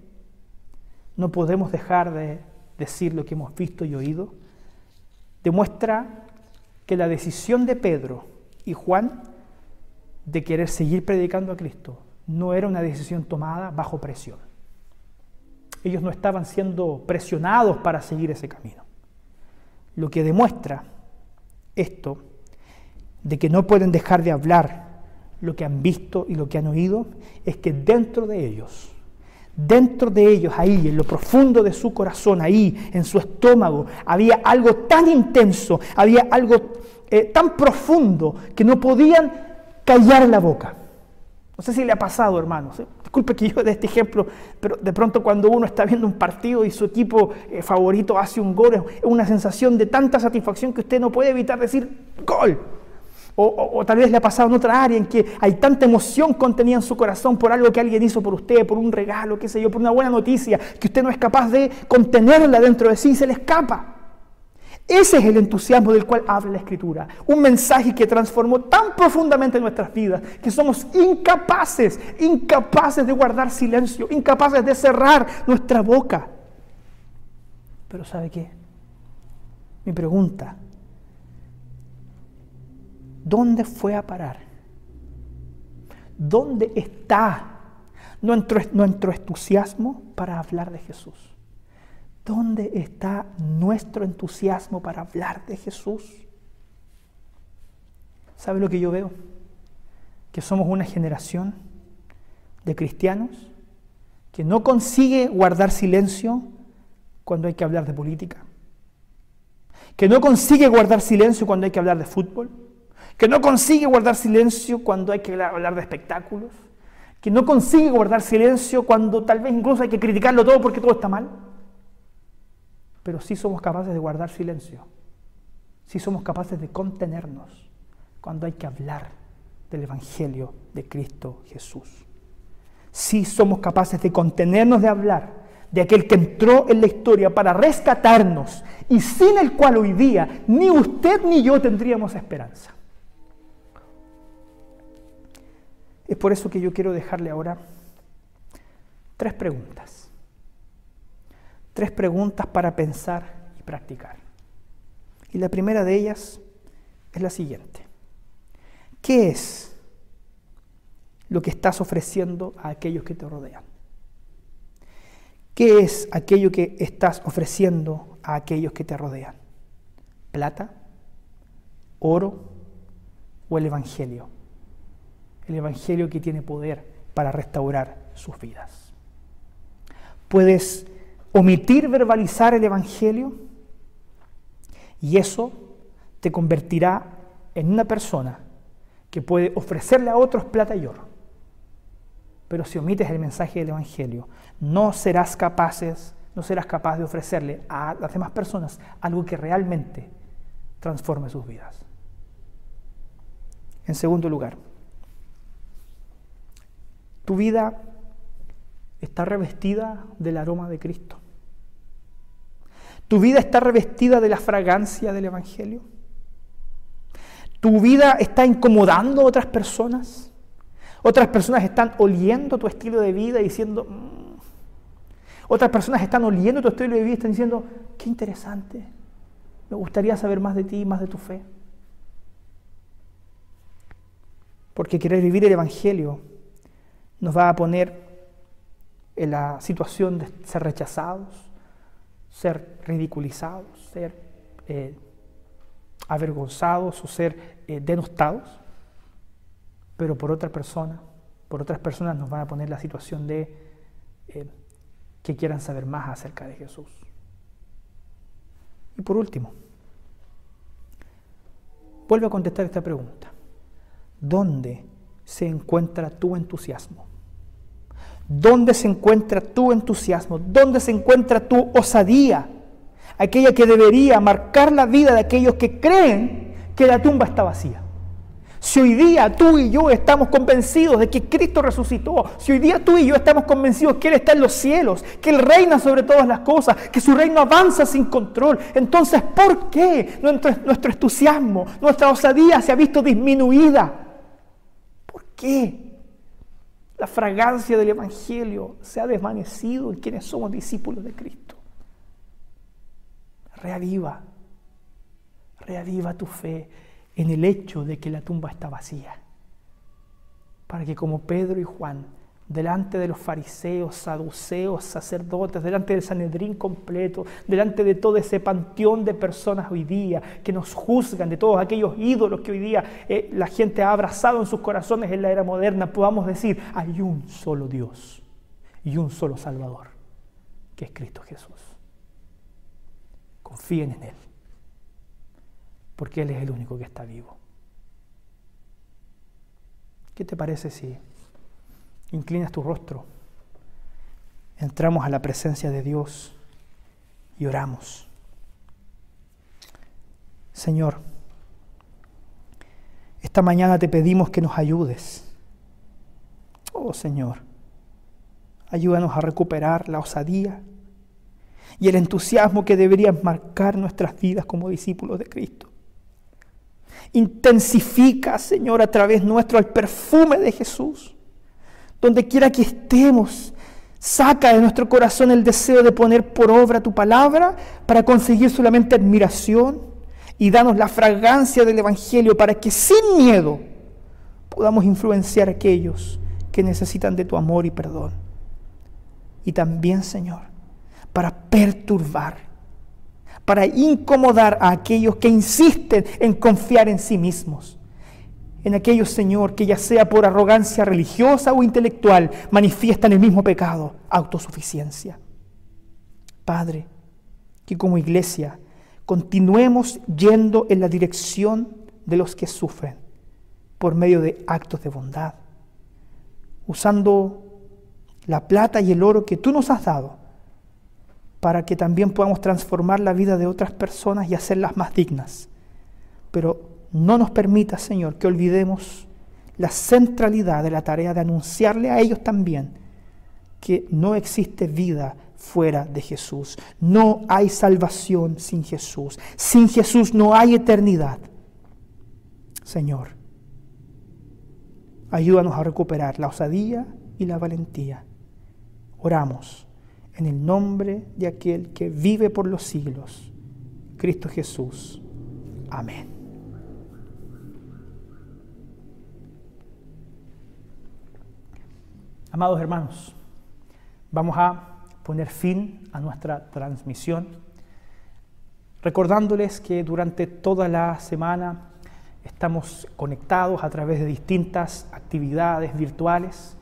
no podemos dejar de decir lo que hemos visto y oído, demuestra que la decisión de Pedro y Juan de querer seguir predicando a Cristo no era una decisión tomada bajo presión. Ellos no estaban siendo presionados para seguir ese camino. Lo que demuestra esto de que no pueden dejar de hablar lo que han visto y lo que han oído, es que dentro de ellos, dentro de ellos, ahí, en lo profundo de su corazón, ahí, en su estómago, había algo tan intenso, había algo eh, tan profundo que no podían callar la boca. No sé si le ha pasado, hermanos. ¿eh? Disculpe que yo de este ejemplo, pero de pronto cuando uno está viendo un partido y su equipo eh, favorito hace un gol, es una sensación de tanta satisfacción que usted no puede evitar decir gol. O, tal vez le ha pasado en otra área en que hay tanta emoción contenida en su corazón por algo que alguien hizo por usted, por un regalo, qué sé yo, por una buena noticia, que usted no es capaz de contenerla dentro de sí y se le escapa. Ese es el entusiasmo del cual habla la Escritura. Un mensaje que transformó tan profundamente nuestras vidas que somos incapaces, incapaces de guardar silencio, incapaces de cerrar nuestra boca. Pero ¿sabe qué? Mi pregunta ¿Dónde fue a parar? ¿Dónde está nuestro, nuestro entusiasmo para hablar de Jesús? ¿Dónde está nuestro entusiasmo para hablar de Jesús? ¿Sabe lo que yo veo? Que somos una generación de cristianos que no consigue guardar silencio cuando hay que hablar de política, que no consigue guardar silencio cuando hay que hablar de fútbol, que no consigue guardar silencio cuando hay que hablar de espectáculos, que no consigue guardar silencio cuando tal vez incluso hay que criticarlo todo porque todo está mal. Pero sí somos capaces de guardar silencio, sí somos capaces de contenernos cuando hay que hablar del Evangelio de Cristo Jesús. Si somos capaces de contenernos de hablar de aquel que entró en la historia para rescatarnos y sin el cual hoy día ni usted ni yo tendríamos esperanza. Es por eso que yo quiero dejarle ahora tres preguntas. Tres preguntas para pensar y practicar. Y la primera de ellas es la siguiente. ¿Qué es lo que estás ofreciendo a aquellos que te rodean? ¿Qué es aquello que estás ofreciendo a aquellos que te rodean? ¿Plata? ¿Oro? ¿O el Evangelio? El Evangelio que tiene poder para restaurar sus vidas. Puedes omitir verbalizar el Evangelio y eso te convertirá en una persona que puede ofrecerle a otros plata y oro pero si omites el mensaje del Evangelio, no serás capaces, no serás capaz de ofrecerle a las demás personas algo que realmente transforme sus vidas. En segundo lugar, tu vida está revestida del aroma de Cristo. Tu vida está revestida de la fragancia del Evangelio. Tu vida está incomodando a otras personas. Otras personas están oliendo tu estilo de vida y diciendo, mm". otras personas están oliendo tu estilo de vida y están diciendo, qué interesante, me gustaría saber más de ti, más de tu fe. Porque querer vivir el Evangelio nos va a poner en la situación de ser rechazados, ser ridiculizados, ser eh, avergonzados o ser eh, denostados pero por otra persona, por otras personas nos van a poner la situación de eh, que quieran saber más acerca de Jesús. Y por último, vuelve a contestar esta pregunta. ¿Dónde se encuentra tu entusiasmo? ¿Dónde se encuentra tu entusiasmo? ¿Dónde se encuentra tu osadía? Aquella que debería marcar la vida de aquellos que creen que la tumba está vacía. Si hoy día tú y yo estamos convencidos de que Cristo resucitó, si hoy día tú y yo estamos convencidos que Él está en los cielos, que Él reina sobre todas las cosas, que su reino avanza sin control, entonces ¿por qué nuestro, nuestro entusiasmo, nuestra osadía se ha visto disminuida? ¿Por qué? La fragancia del Evangelio se ha desvanecido en quienes somos discípulos de Cristo. Reaviva, reaviva tu fe en el hecho de que la tumba está vacía. Para que como Pedro y Juan, delante de los fariseos, saduceos, sacerdotes, delante del Sanedrín completo, delante de todo ese panteón de personas hoy día que nos juzgan, de todos aquellos ídolos que hoy día eh, la gente ha abrazado en sus corazones en la era moderna, podamos decir, hay un solo Dios y un solo Salvador, que es Cristo Jesús. Confíen en Él porque Él es el único que está vivo. ¿Qué te parece si inclinas tu rostro, entramos a la presencia de Dios y oramos? Señor, esta mañana te pedimos que nos ayudes. Oh Señor, ayúdanos a recuperar la osadía y el entusiasmo que deberían marcar nuestras vidas como discípulos de Cristo. Intensifica, Señor, a través nuestro el perfume de Jesús. Donde quiera que estemos, saca de nuestro corazón el deseo de poner por obra tu palabra para conseguir solamente admiración y danos la fragancia del Evangelio para que sin miedo podamos influenciar a aquellos que necesitan de tu amor y perdón. Y también, Señor, para perturbar para incomodar a aquellos que insisten en confiar en sí mismos. En aquellos, Señor, que ya sea por arrogancia religiosa o intelectual, manifiestan el mismo pecado, autosuficiencia. Padre, que como iglesia continuemos yendo en la dirección de los que sufren por medio de actos de bondad, usando la plata y el oro que tú nos has dado para que también podamos transformar la vida de otras personas y hacerlas más dignas. Pero no nos permita, Señor, que olvidemos la centralidad de la tarea de anunciarle a ellos también que no existe vida fuera de Jesús. No hay salvación sin Jesús. Sin Jesús no hay eternidad. Señor, ayúdanos a recuperar la osadía y la valentía. Oramos en el nombre de aquel que vive por los siglos, Cristo Jesús. Amén. Amados hermanos, vamos a poner fin a nuestra transmisión, recordándoles que durante toda la semana estamos conectados a través de distintas actividades virtuales,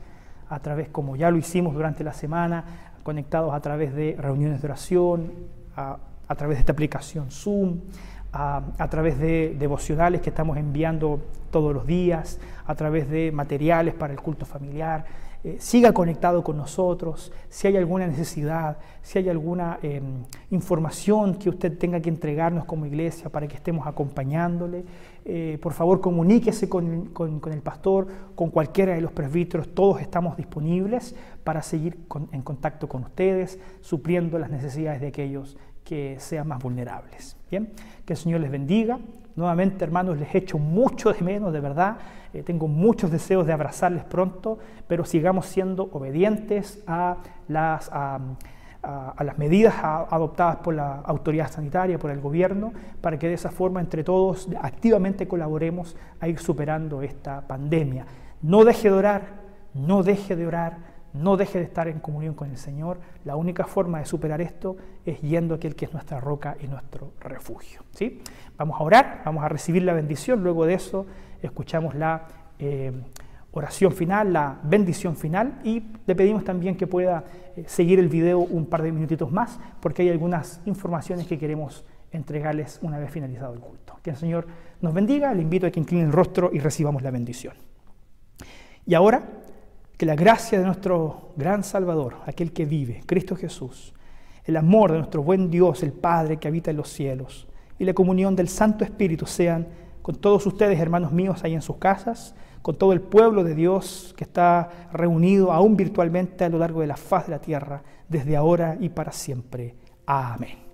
a través, como ya lo hicimos durante la semana, conectados a través de reuniones de oración, a, través de esta aplicación Zoom, a, través de devocionales que estamos enviando todos los días, a través de materiales para el culto familiar. Eh, siga conectado con nosotros, si hay alguna necesidad, si hay alguna em, información que usted tenga que entregarnos como iglesia para que estemos acompañándole, eh, por favor comuníquese con, el pastor, con cualquiera de los presbíteros, todos estamos disponibles para seguir en contacto con ustedes, supliendo las necesidades de aquellos que sean más vulnerables. Bien, que el Señor les bendiga. Nuevamente, hermanos, les echo mucho de menos, de verdad. Eh, tengo muchos deseos de abrazarles pronto, pero sigamos siendo obedientes a las, a, las medidas adoptadas por la autoridad sanitaria, por el gobierno, para que de esa forma entre todos activamente colaboremos a ir superando esta pandemia. No deje de orar, no deje de orar no deje de estar en comunión con el Señor. La única forma de superar esto es yendo a aquel que es nuestra roca y nuestro refugio. ¿sí? Vamos a orar, vamos a recibir la bendición. Luego de eso escuchamos la eh, oración final, la bendición final y le pedimos también que pueda eh, seguir el video un par de minutitos más porque hay algunas informaciones que queremos entregarles una vez finalizado el culto. Que el Señor nos bendiga. Le invito a que incline el rostro y recibamos la bendición. Y ahora que la gracia de nuestro gran Salvador, aquel que vive, Cristo Jesús, el amor de nuestro buen Dios, el Padre que habita en los cielos, y la comunión del Santo Espíritu sean con todos ustedes, hermanos míos, ahí en sus casas, con todo el pueblo de Dios que está reunido aún virtualmente a lo largo de la faz de la tierra, desde ahora y para siempre. Amén.